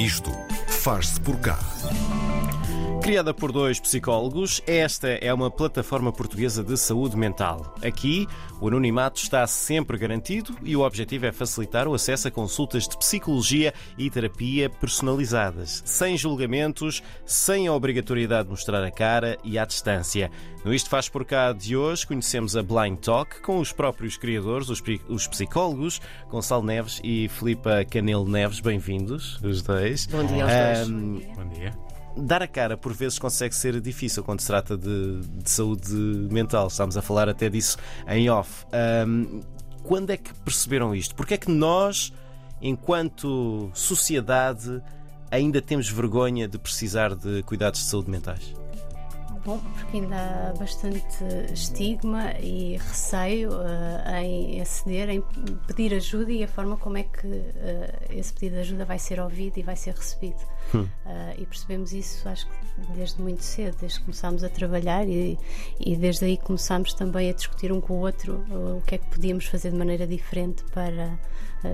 Isto faz-se por cá. Criada por dois psicólogos, esta é uma plataforma portuguesa de saúde mental. Aqui, o anonimato está sempre garantido e o objetivo é facilitar o acesso a consultas de psicologia e terapia personalizadas, sem julgamentos, sem a obrigatoriedade de mostrar a cara e à distância. No Isto Faz Por Cá de hoje, conhecemos a Blind Talk com os próprios criadores, os psicólogos, Gonçalo Neves e Filipa Canelo Neves. Bem-vindos, os dois. Bom dia aos dois. Um, Bom dia dar a cara por vezes consegue ser difícil quando se trata de, de saúde mental. Estamos a falar até disso em off. Um, quando é que perceberam isto? Porque é que nós, enquanto sociedade, ainda temos vergonha de precisar de cuidados de saúde mentais? Bom, porque ainda há bastante estigma e receio uh, em aceder, em pedir ajuda e a forma como é que uh, esse pedido de ajuda vai ser ouvido e vai ser recebido. Hum. Uh, e percebemos isso, acho que desde muito cedo, desde que começámos a trabalhar e, e desde aí começámos também a discutir um com o outro o que é que podíamos fazer de maneira diferente para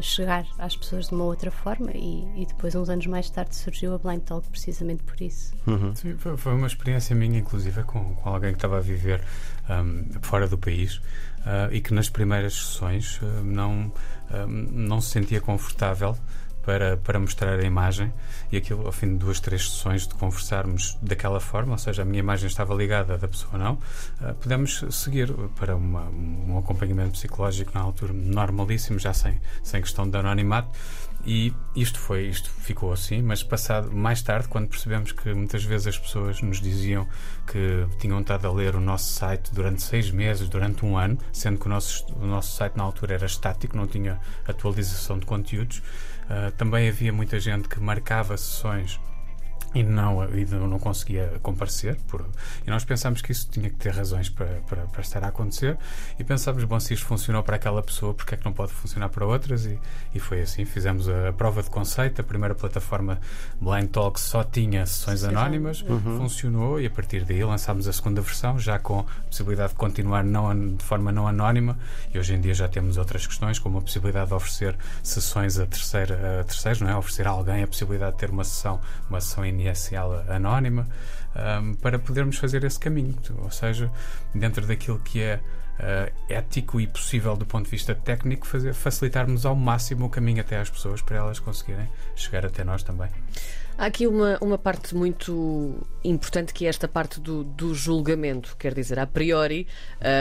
chegar às pessoas de uma outra forma e, e, depois, uns anos mais tarde, surgiu a Blind Talk precisamente por isso. Uhum. Sim, foi, foi, uma experiência minha, inclusive, com, com alguém que estava a viver um, fora do país uh, e que nas primeiras sessões uh, não, uh, não se sentia confortável para, para mostrar a imagem e aquilo, ao fim de duas, três sessões de conversarmos daquela forma, ou seja, a minha imagem estava ligada da pessoa não, uh, podemos seguir para uma, um acompanhamento psicológico na altura normalíssimo, já sem, sem questão de anonimato. E isto foi, isto ficou assim, mas passado mais tarde, quando percebemos que muitas vezes as pessoas nos diziam que tinham estado a ler o nosso site durante seis meses, durante um ano, sendo que o nosso, o nosso site na altura era estático, não tinha atualização de conteúdos, uh, também havia muita gente que marcava sessões e não, e não conseguia comparecer. Por, e nós pensámos que isso tinha que ter razões para, para, para, estar a acontecer e pensámos, bom, se isto funcionou para aquela pessoa, porque é que não pode funcionar para outras? E, e foi assim, fizemos a, a prova de conceito, a primeira plataforma Blind Talk só tinha sessões Sim, anónimas, uhum. funcionou e a partir daí lançámos a segunda versão, já com a possibilidade de continuar não, de forma não anónima e hoje em dia já temos outras questões, como a possibilidade de oferecer sessões a, terceira, a terceiros, não é? oferecer a alguém a possibilidade de ter uma sessão, uma sessão inicial ISL anónima, um, para podermos fazer esse caminho. Ou seja, dentro daquilo que é uh, ético e possível do ponto de vista técnico, fazer, facilitarmos ao máximo o caminho até às pessoas para elas conseguirem chegar até nós também. Há aqui uma, uma parte muito importante que é esta parte do, do julgamento. Quer dizer, a priori,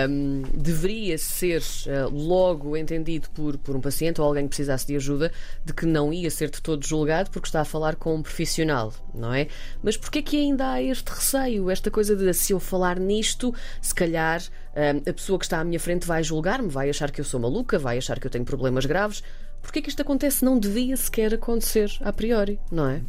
um, deveria ser uh, logo entendido por, por um paciente ou alguém que precisasse de ajuda de que não ia ser de todo julgado porque está a falar com um profissional, não é? Mas porquê que ainda há este receio, esta coisa de se eu falar nisto, se calhar um, a pessoa que está à minha frente vai julgar-me, vai achar que eu sou maluca, vai achar que eu tenho problemas graves. Porquê que isto acontece? Não devia sequer acontecer a priori, não é?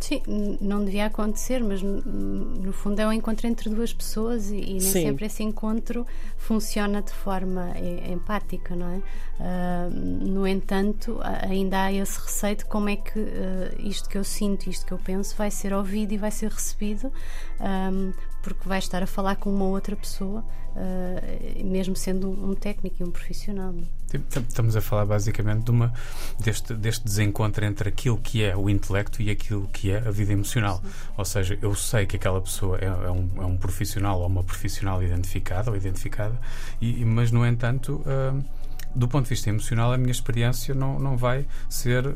Sim, não devia acontecer, mas no fundo é um encontro entre duas pessoas e, e nem Sim. sempre esse encontro funciona de forma empática, não é? Uh, no entanto, ainda há esse receio de como é que uh, isto que eu sinto, isto que eu penso, vai ser ouvido e vai ser recebido, um, porque vai estar a falar com uma outra pessoa, uh, mesmo sendo um técnico e um profissional. Estamos a falar basicamente de uma, deste, deste desencontro entre aquilo que é o intelecto e aquilo que é a vida emocional. Sim. Ou seja, eu sei que aquela pessoa é, é, um, é um, profissional ou uma profissional identificada ou identificada, e, mas no entanto. Uh, do ponto de vista emocional, a minha experiência não, não vai ser, uh,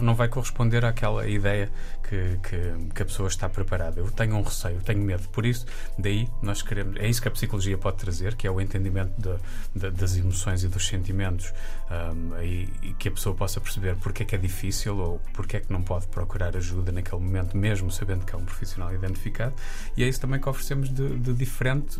não vai corresponder àquela ideia que, que, que, a pessoa está preparada. Eu tenho um receio, tenho medo. Por isso, daí nós queremos. É isso que a psicologia pode trazer, que é o entendimento de, de, das emoções e dos sentimentos um, e, e, que a pessoa possa perceber porque é que é difícil ou porque é que não pode procurar ajuda naquele momento, mesmo sabendo que é um profissional identificado. E é isso também que oferecemos de, de diferente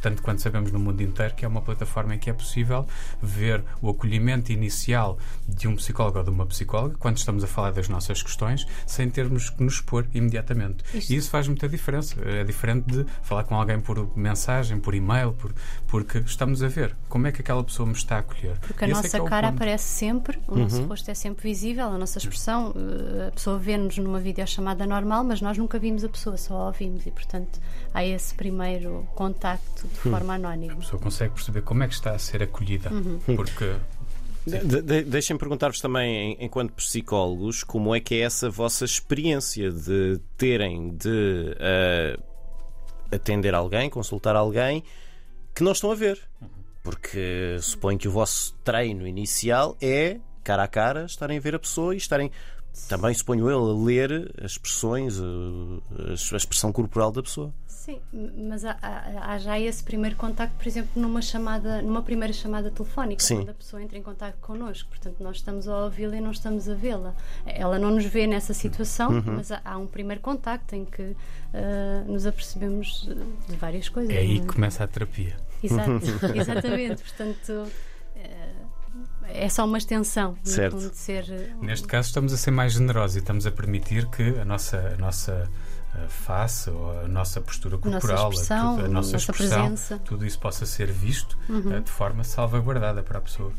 tanto quanto sabemos no mundo inteiro, que é uma plataforma em que é possível ver o acolhimento inicial de um psicólogo ou de uma psicóloga, quando estamos a falar das nossas questões, sem termos que nos expor imediatamente. Isto. E isso faz muita diferença. É diferente de falar com alguém por mensagem, por e-mail, por, porque estamos a ver como é que aquela pessoa me está a acolher. Porque a nossa é é cara aparece sempre, o uhum. nosso rosto é sempre visível, a nossa expressão, eh, a pessoa vê-nos numa videochamada normal, mas nós nunca vimos a pessoa, só a ouvimos e, portanto, há esse primeiro contacto de forma anónima. A pessoa consegue perceber como é que está a ser acolhida, uhum. porque De, de, Deixem-me perguntar-vos também, enquanto psicólogos, como é que é essa vossa experiência de terem de uh, atender alguém, consultar alguém que não estão a ver. Porque suponho que o vosso treino inicial é cara a cara, estarem a ver a pessoa e estarem também suponho eu, a ler as expressões, a, expressão corporal da pessoa. Sim, mas há, há, já esse primeiro contacto, por exemplo, numa chamada, numa primeira chamada telefónica, Sim. quando a pessoa entra em contacto connosco. Portanto, nós estamos a ouvi-la e não estamos a vê-la. Ela não nos vê nessa situação, uhum. mas há, há, um primeiro contacto em que uh, nos apercebemos de várias coisas. É aí que começa a terapia. Exato, exatamente. Portanto. Uh, é só uma extensão certo. de ser. Neste caso, estamos a ser mais generosos e estamos a permitir que a nossa, a nossa eh, face ou a nossa postura corporal, nossa expressão, a, a nossa, nossa expressão, presença. tudo isso possa ser visto uhum. uh, de forma salvaguardada para a pessoa.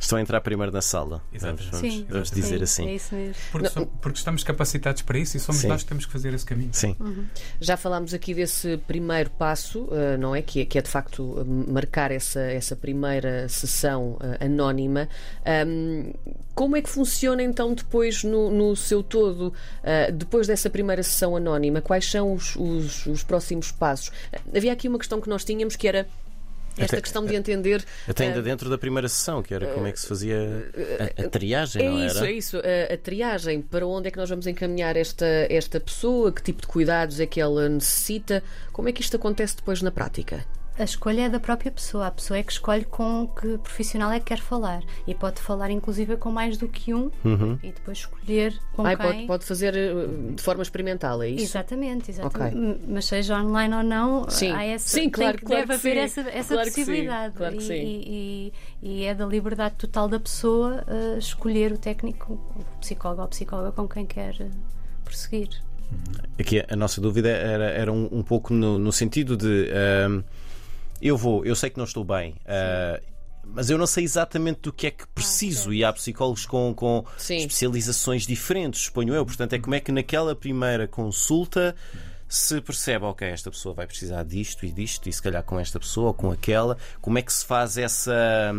Estão a entrar primeiro na sala. Vamos, vamos, vamos dizer sim, assim. É isso mesmo. Porque, so, porque, estamos capacitados para isso e somos Sim. nós que temos que fazer esse caminho. Sim. Uhum. Já falámos aqui desse primeiro passo, uh, não é? Que, é? que é de facto marcar essa, essa primeira sessão uh, anónima. Um, como é que funciona então depois no, no seu todo, uh, depois dessa primeira sessão anónima? Quais são os, os, os próximos passos? havia aqui uma questão que nós tínhamos que era esta até, questão de entender. Até ainda uh, dentro da primeira sessão, que era como é que se fazia a, a triagem, é não isso, era? É isso, a, a, triagem. Para onde é que nós vamos encaminhar esta, esta pessoa? Que tipo de cuidados é que ela necessita? Como é que isto acontece depois na prática? A escolha é da própria pessoa. A pessoa é que escolhe com que profissional é que quer falar. E pode falar, inclusive, com mais do que um uhum. e depois escolher com Ai, quem. Pode, pode fazer eh, de forma experimental, é isso? Exatamente, exatamente. Okay. Mas seja online ou não, sim. há essa, sim, claro, que, claro deve que haver sim. essa, essa claro possibilidade. Que claro que e, sim. E, e, e, é da liberdade total da pessoa uh, escolher o técnico, o psicólogo ou psicóloga com quem quer uh, prosseguir. Aqui a nossa dúvida era, era um, um pouco no, no sentido de. Uh, eu vou, eu sei que não estou bem. Uh, mas eu não sei exatamente do que é que preciso. Ah, e há psicólogos com, com especializações diferentes, suponho eu. Portanto, é como é que naquela primeira consulta se percebe, ok, esta pessoa vai precisar disto e disto, e se calhar com esta pessoa ou com aquela, como é que se faz essa,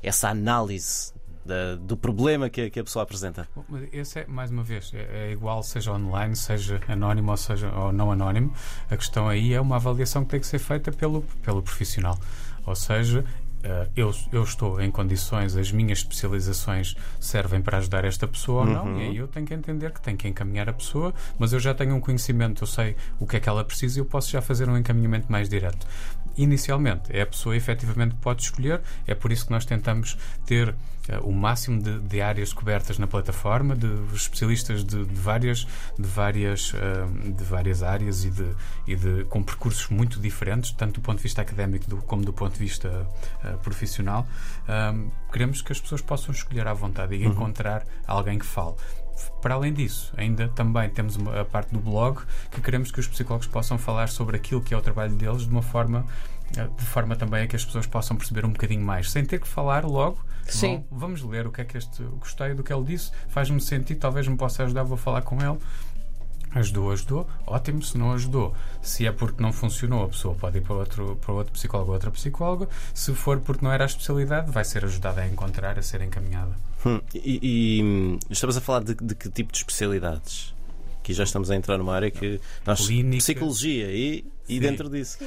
essa análise da, do problema que a, que a, pessoa apresenta. Esse é, mais uma vez, é, é, igual seja online, seja anónimo ou seja ou não anónimo. A questão aí é uma avaliação que tem que ser feita pelo, pelo profissional. Ou seja, Uh, eu, eu, estou em condições, as minhas especializações servem para ajudar esta pessoa ou não, uhum. e aí eu tenho que entender que tenho que encaminhar a pessoa, mas eu já tenho um conhecimento, eu sei o que é que ela precisa e eu posso já fazer um encaminhamento mais direto. Inicialmente, é a pessoa efetivamente pode escolher, é por isso que nós tentamos ter uh, o máximo de, de, áreas cobertas na plataforma, de especialistas de, de várias, de, várias, uh, de várias áreas e, de, e de, com percursos muito diferentes, tanto do ponto de vista académico do, como do ponto de vista uh, profissional. Um, queremos que as pessoas possam escolher à vontade e uhum. encontrar alguém que fale. Para além disso, ainda também temos a parte do blog que queremos que os psicólogos possam falar sobre aquilo que é o trabalho deles de uma forma de forma também a que as pessoas possam perceber um bocadinho mais, sem ter que falar logo. Sim. Bom, vamos ler o que é que este gostei do que ele disse, faz-me sentido, talvez me possa ajudar, vou falar com ele. Ajudou, ajudou, ótimo. Se não ajudou, se é porque não funcionou, a pessoa pode ir para outro, para outro psicólogo ou outra psicóloga. Se for porque não era a especialidade, vai ser ajudada a encontrar, a ser encaminhada. Hum, e, e, hum, estamos a falar de, de, que tipo de especialidades? Aqui já estamos a entrar numa área que nós Clínica. psicologia e, e dentro disso.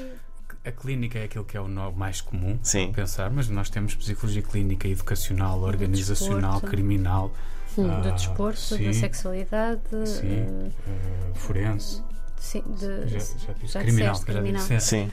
A clínica é aquilo que é o mais comum Sim. pensar, mas nós temos psicologia clínica, educacional, organizacional, criminal. Uh, do desporto, sim, da sexualidade, sim, uh, forense. Sim, de, já, já, já criminal, disseste, criminal. Sim. sim.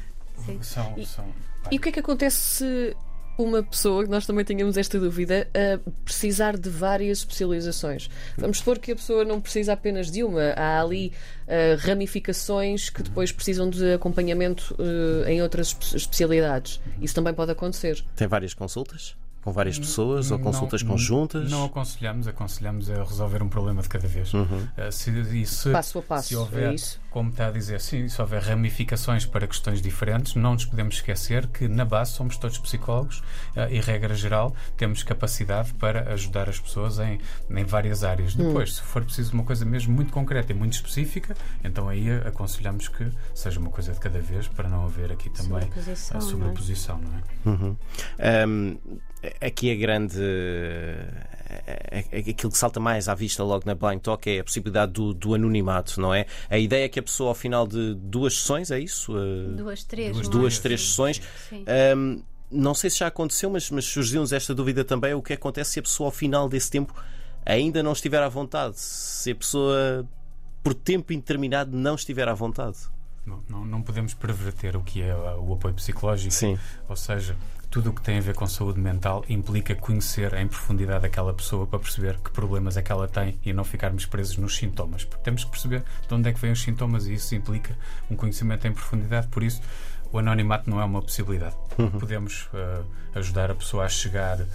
São, e, são, e o que é que acontece se uma pessoa, que nós também tenhamos esta dúvida, a precisar de várias especializações. Vamos supor que a pessoa não precisa apenas de uma, há ali uh, ramificações que depois precisam de acompanhamento uh, em outras especialidades. Isso também pode acontecer. Tem várias consultas? Com várias pessoas ou consultas não, conjuntas? Não aconselhamos, aconselhamos a resolver um problema de cada vez. Uhum. Uh, se, se, passo a passo. Se houver, é isso? Como está a dizer, sim, se houver ramificações para questões diferentes, não nos podemos esquecer que na base somos todos psicólogos uh, e, regra geral, temos capacidade para ajudar as pessoas em, em várias áreas. Hum. Depois, se for preciso uma coisa mesmo muito concreta e muito específica, então aí aconselhamos que seja uma coisa de cada vez para não haver aqui também sobreposição, a sobreposição, não é? Não é? Uhum. Um, aqui a grande. Aquilo que salta mais à vista logo na Blind Talk é a possibilidade do, do anonimato, não é? A ideia é que a pessoa, ao final de duas sessões, é isso? Duas, três. Duas, duas três sessões. Um, não sei se já aconteceu, mas, mas surgiu-nos esta dúvida também: o que acontece se a pessoa, ao final desse tempo, ainda não estiver à vontade? Se a pessoa, por tempo indeterminado, não estiver à vontade? Não, não, podemos perverter o que é o apoio psicológico. Sim. Ou seja, tudo o que tem a ver com saúde mental implica conhecer em profundidade aquela pessoa para perceber que problemas é que ela tem e não ficarmos presos nos sintomas. Porque temos que perceber de onde é que vêm os sintomas e isso implica um conhecimento em profundidade. Por isso, o anonimato não é uma possibilidade. Uhum. Podemos uh, ajudar a pessoa a chegar uh,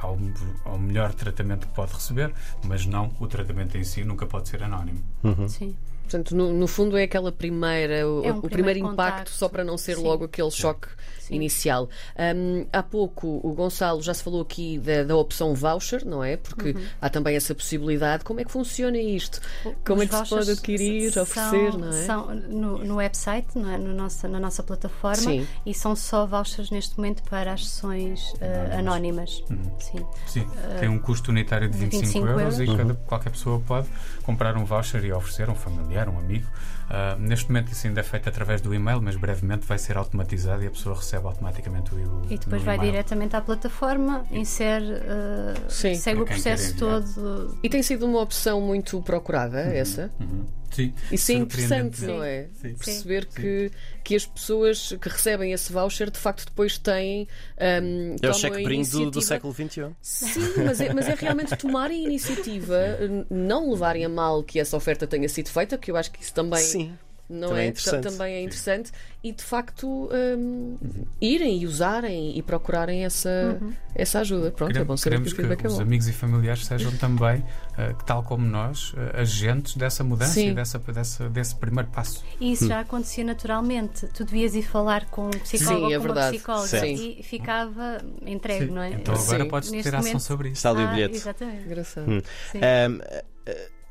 ao, ao, melhor tratamento que pode receber, mas não o tratamento em si nunca pode ser anónimo. Uhum. Sim. Portanto, no, no, fundo é aquela primeira, o, é um o primeiro, impacto, só para não ser Sim. logo aquele choque Sim. inicial. Um, há pouco o Gonçalo já se falou aqui da, da opção voucher, não é? Porque uhum. há também essa possibilidade. Como é que funciona isto? Como Os é que se pode adquirir, são, oferecer, não é? São no, no website, não é? no nossa, na nossa plataforma, Sim. e são só vouchers neste momento para as sessões uh, anónimas. Uhum. Sim. Sim. Uh, Tem um custo unitário de 25, 25 euros, euros. e uhum. cada, qualquer pessoa pode comprar um voucher e oferecer a um familiar, um amigo. Uh, neste momento isso ainda é feito através do e-mail, mas brevemente vai ser automatizado e a pessoa recebe automaticamente o E depois vai diretamente à plataforma, insere, uh, segue o processo todo. E tem sido uma opção muito procurada, uhum. essa? Uhum. Sim, Isso é interessante, não é? Sim. Perceber Sim. Que, que as pessoas que recebem esse voucher de facto depois têm. Um, é o cheque brinde do, do século XXI. Sim, mas é, mas é realmente tomarem a iniciativa, não levarem a mal que essa oferta tenha sido feita, que eu acho que isso também. Sim não também é? é também é interessante e de facto um, uhum. irem e usarem e procurarem essa, uhum. essa ajuda. Pronto, queremos, é bom saber que, que, que é os amigos e familiares sejam também, uh, tal como nós, uh, agentes dessa mudança Sim. e dessa, dessa, desse primeiro passo. E isso hum. já acontecia naturalmente. Tu devias ir falar com um psicólogo Sim, é ou com uma psicóloga e ficava entregue, Sim. não é? Então agora Sim. podes Neste ter momento... ação sobre isso. Está ali o ah, bilhete. Exatamente. Engraçado. Hum. Um,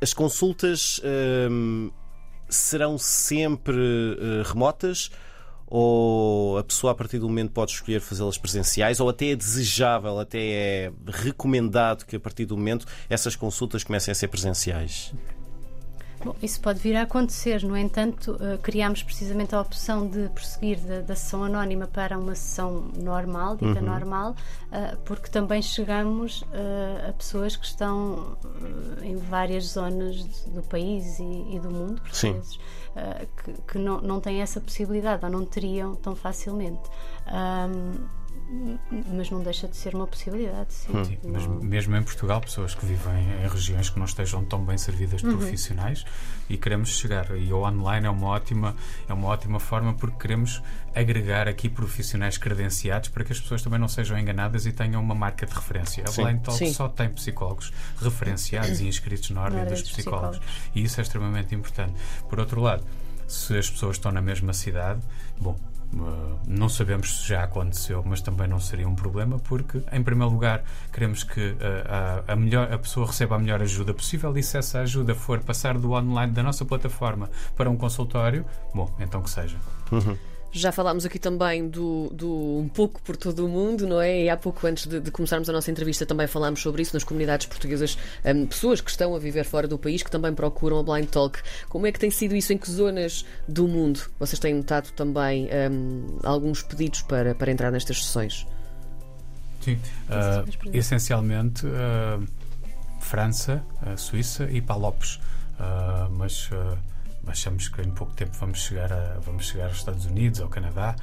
as consultas um, serão sempre uh, remotas? Ou a pessoa, a partir do momento, pode escolher fazê-las presenciais? Ou até é desejável, até é recomendado que, a partir do momento, essas consultas comecem a ser presenciais? Bom, isso pode vir a acontecer, no entanto, uh, criámos precisamente a opção de prosseguir da, da, sessão anónima para uma sessão normal, dita uhum. normal, uh, porque também chegamos uh, a pessoas que estão em várias zonas do país e, e do mundo, por Sim. vezes, que, que, não, não têm essa possibilidade ou não teriam tão facilmente. Um, mas não deixa de ser uma possibilidade, sim. sim mas mesmo em Portugal, pessoas que vivem em regiões que não estejam tão bem servidas de uhum. profissionais e queremos chegar. E o online é uma ótima, é uma ótima forma porque queremos agregar aqui profissionais credenciados para que as pessoas também não sejam enganadas e tenham uma marca de referência. A Blind Talk sim. só tem psicólogos referenciados e inscritos na ordem dos psicólogos. psicólogos. E isso é extremamente importante. Por outro lado, se as pessoas estão na mesma cidade, bom, não sabemos se já aconteceu, mas também não seria um problema, porque, em primeiro lugar, queremos que uh, a, a, melhor, a pessoa receba a melhor ajuda possível e se essa ajuda for passar do online da nossa plataforma para um consultório, bom, então que seja. Uhum. Já falámos aqui também do, do, um pouco por todo o mundo, não é? E há pouco antes de, de começarmos a nossa entrevista também falámos sobre isso nas comunidades portuguesas, um, pessoas que estão a viver fora do país que também procuram a Blind Talk. Como é que tem sido isso? Em que zonas do mundo vocês têm notado também um, alguns pedidos para, para entrar nestas sessões? Sim, uh, essencialmente uh, França, uh, Suíça e Palopes. mas achamos que em pouco tempo vamos chegar, a, vamos chegar aos Estados Unidos, ao Canadá.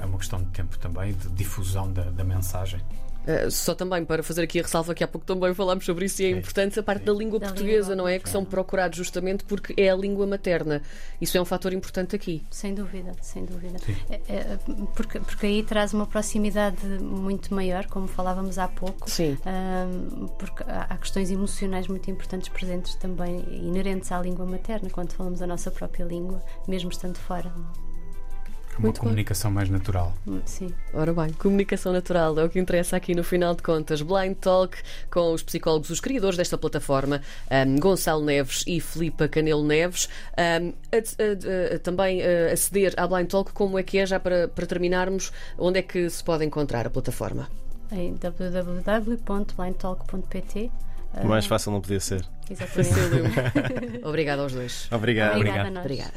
É uma questão de tempo também, de difusão da, da mensagem. Uh, só também para fazer aqui a ressalva que há pouco também falámos sobre isso e é importante a parte da língua da portuguesa, língua não é? Que são procurados justamente porque é a língua materna. Isso é um fator importante aqui. Sem dúvida, sem dúvida. É, é, porque, porque aí traz uma proximidade muito maior, como falávamos há pouco. Sim. Uh, porque há, há, questões emocionais muito importantes presentes também, inerentes à língua materna, quando falamos a nossa própria língua, mesmo estando fora. Uma Muito bem. comunicação mais natural. Sim. Ora bem, comunicação natural é o que interessa aqui no final de contas. Blind Talk com os psicólogos, os criadores desta plataforma, um, Gonçalo Neves e Filipa Canelo Neves. Um, a- a- a- também uh, aceder à Blind Talk, como é que é, já para, para terminarmos, onde é que se pode encontrar a plataforma? Em www.blindtalk.pt. Ah, Mais fácil não podia ser. Exatamente. Obrigada aos dois. Obrigado. Obrigada. Obrigada.